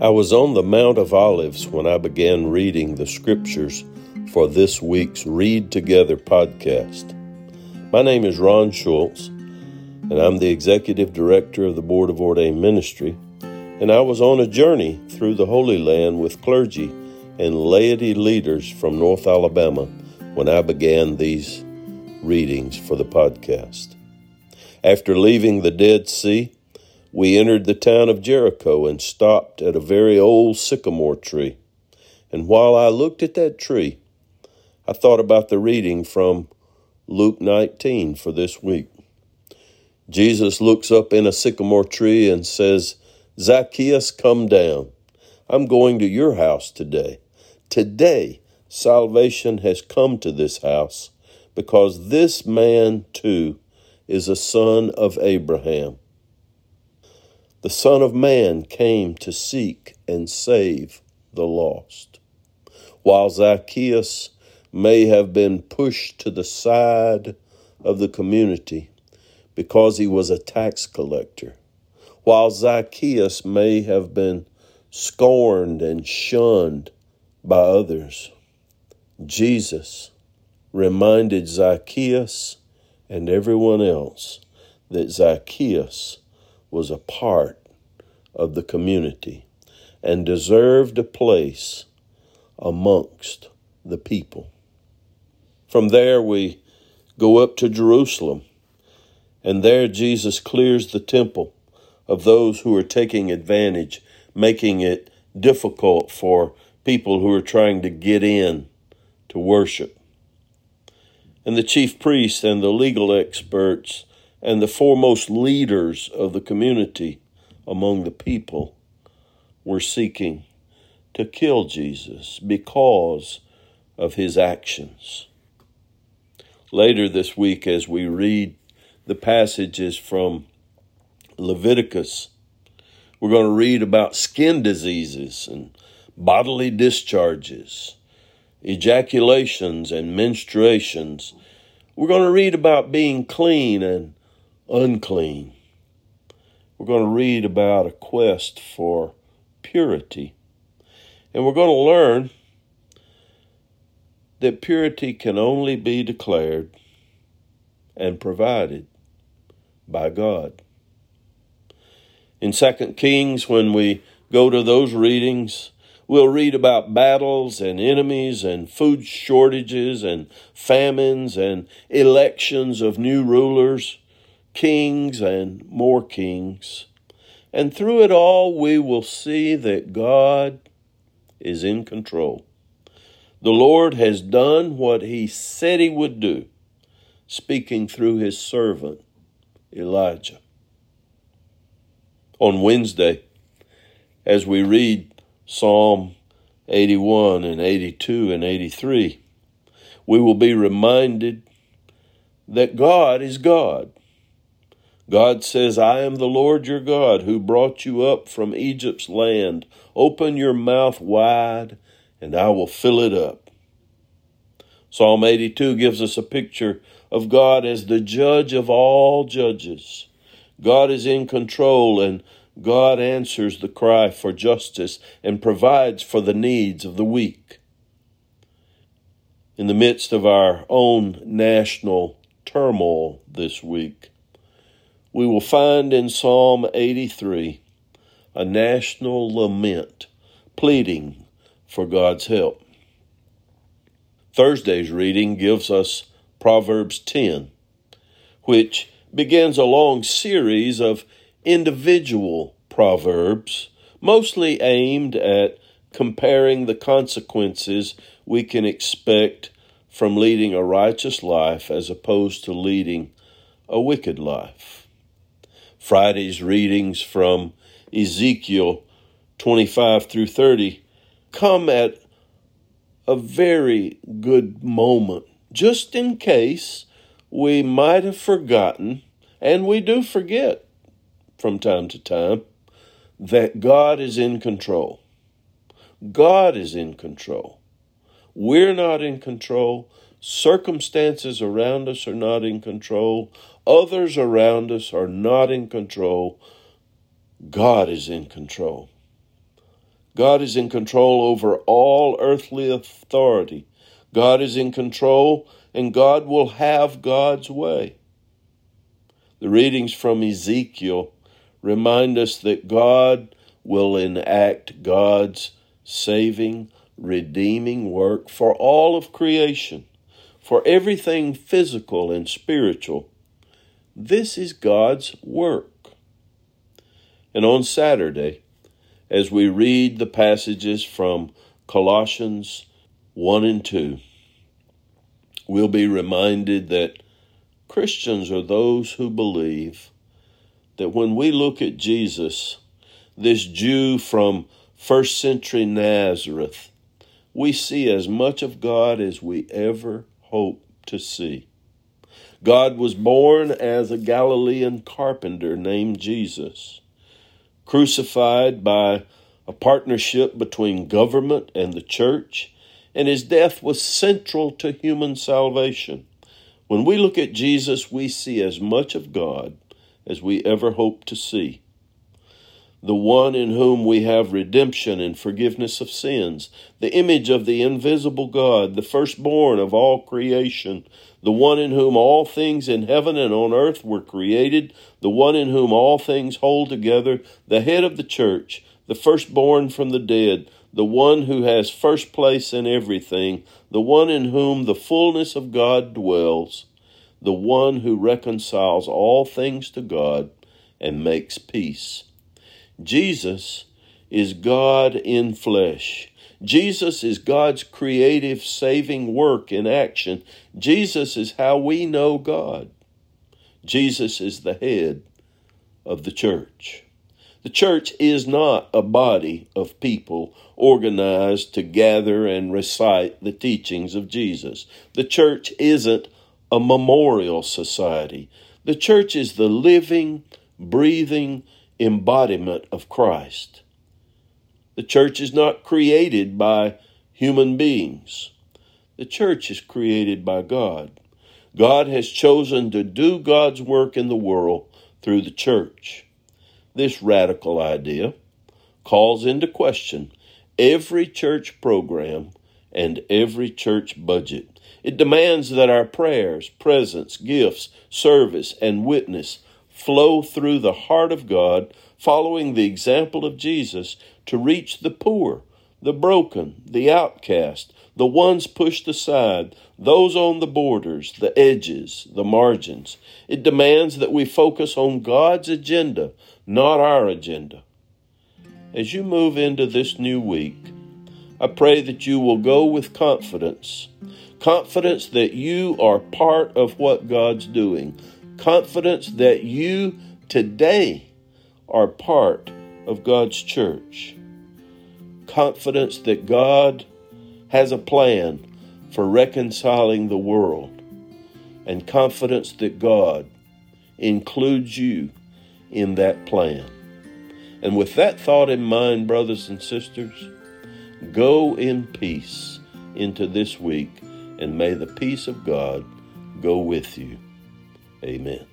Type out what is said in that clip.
I was on the Mount of Olives when I began reading the scriptures for this week's Read Together podcast. My name is Ron Schultz, and I'm the executive director of the Board of Ordained Ministry. And I was on a journey through the Holy Land with clergy and laity leaders from North Alabama when I began these readings for the podcast. After leaving the Dead Sea, we entered the town of Jericho and stopped at a very old sycamore tree. And while I looked at that tree, I thought about the reading from Luke 19 for this week. Jesus looks up in a sycamore tree and says, Zacchaeus, come down. I'm going to your house today. Today, salvation has come to this house because this man too is a son of Abraham. The Son of Man came to seek and save the lost. While Zacchaeus may have been pushed to the side of the community because he was a tax collector, while Zacchaeus may have been scorned and shunned by others, Jesus reminded Zacchaeus and everyone else that Zacchaeus was a part of the community and deserved a place amongst the people. From there, we go up to Jerusalem, and there Jesus clears the temple of those who are taking advantage, making it difficult for people who are trying to get in to worship. And the chief priests and the legal experts and the foremost leaders of the community among the people were seeking to kill Jesus because of his actions. Later this week, as we read the passages from Leviticus, we're going to read about skin diseases and bodily discharges, ejaculations and menstruations. We're going to read about being clean and unclean. We're going to read about a quest for purity. And we're going to learn that purity can only be declared and provided by God. In 2 Kings, when we go to those readings, we'll read about battles and enemies and food shortages and famines and elections of new rulers kings and more kings. And through it all, we will see that God is in control. The Lord has done what he said he would do, speaking through his servant, Elijah. On Wednesday, as we read Psalm 81 and 82 and 83, we will be reminded that God is God God says, I am the Lord your God who brought you up from Egypt's land. Open your mouth wide, and I will fill it up. Psalm 82 gives us a picture of God as the judge of all judges. God is in control, and God answers the cry for justice and provides for the needs of the weak. In the midst of our own national turmoil this week, we will find in Psalm 83 a national lament pleading for God's help. Thursday's reading gives us Proverbs 10, which begins a long series of individual proverbs, mostly aimed at comparing the consequences we can expect from leading a righteous life as opposed to leading a wicked life. Friday's readings from Ezekiel 25 through 30 come at a very good moment, just in case we might have forgotten, and we do forget from time to time, that God is in control. God is in control. We're not in control. Circumstances around us are not in control. Others around us are not in control. God is in control. God is in control over all earthly authority. God is in control, and God will have God's way. The readings from Ezekiel remind us that God will enact God's saving, redeeming work for all of creation, for everything physical and spiritual. This is God's work. And on Saturday, as we read the passages from Colossians 1 and 2, we'll be reminded that Christians are those who believe that when we look at Jesus, this Jew from first century Nazareth, we see as much of God as we ever hope to see. God was born as a Galilean carpenter named Jesus crucified by a partnership between government and the church, and his death was central to human salvation. When we look at Jesus, we see as much of God as we ever hope to see. The one in whom we have redemption and forgiveness of sins, the image of the invisible God, the firstborn of all creation, the one in whom all things in heaven and on earth were created, the one in whom all things hold together, the head of the church, the firstborn from the dead, the one who has first place in everything, the one in whom the fullness of God dwells, the one who reconciles all things to God and makes peace. Jesus is God in flesh. Jesus is God's creative saving work in action. Jesus is how we know God. Jesus is the head of the church. The church is not a body of people organized to gather and recite the teachings of Jesus. The church isn't a memorial society. The church is the living, breathing embodiment of Christ. The church is not created by human beings. The church is created by God. God has chosen to do God's work in the world through the church. This radical idea calls into question every church program and every church budget. It demands that our prayers, presence, gifts, service, and witness flow through the heart of God, following the example of Jesus to reach the poor, the broken, the outcast, the ones pushed aside, those on the borders, the edges, the margins. It demands that we focus on God's agenda, not our agenda. As you move into this new week, I pray that you will go with confidence confidence that you are part of what God's doing, confidence that you today are part of God's church confidence that God has a plan for reconciling the world, and confidence that God includes you in that plan. And with that thought in mind, brothers and sisters, go in peace into this week, and may the peace of God go with you. Amen.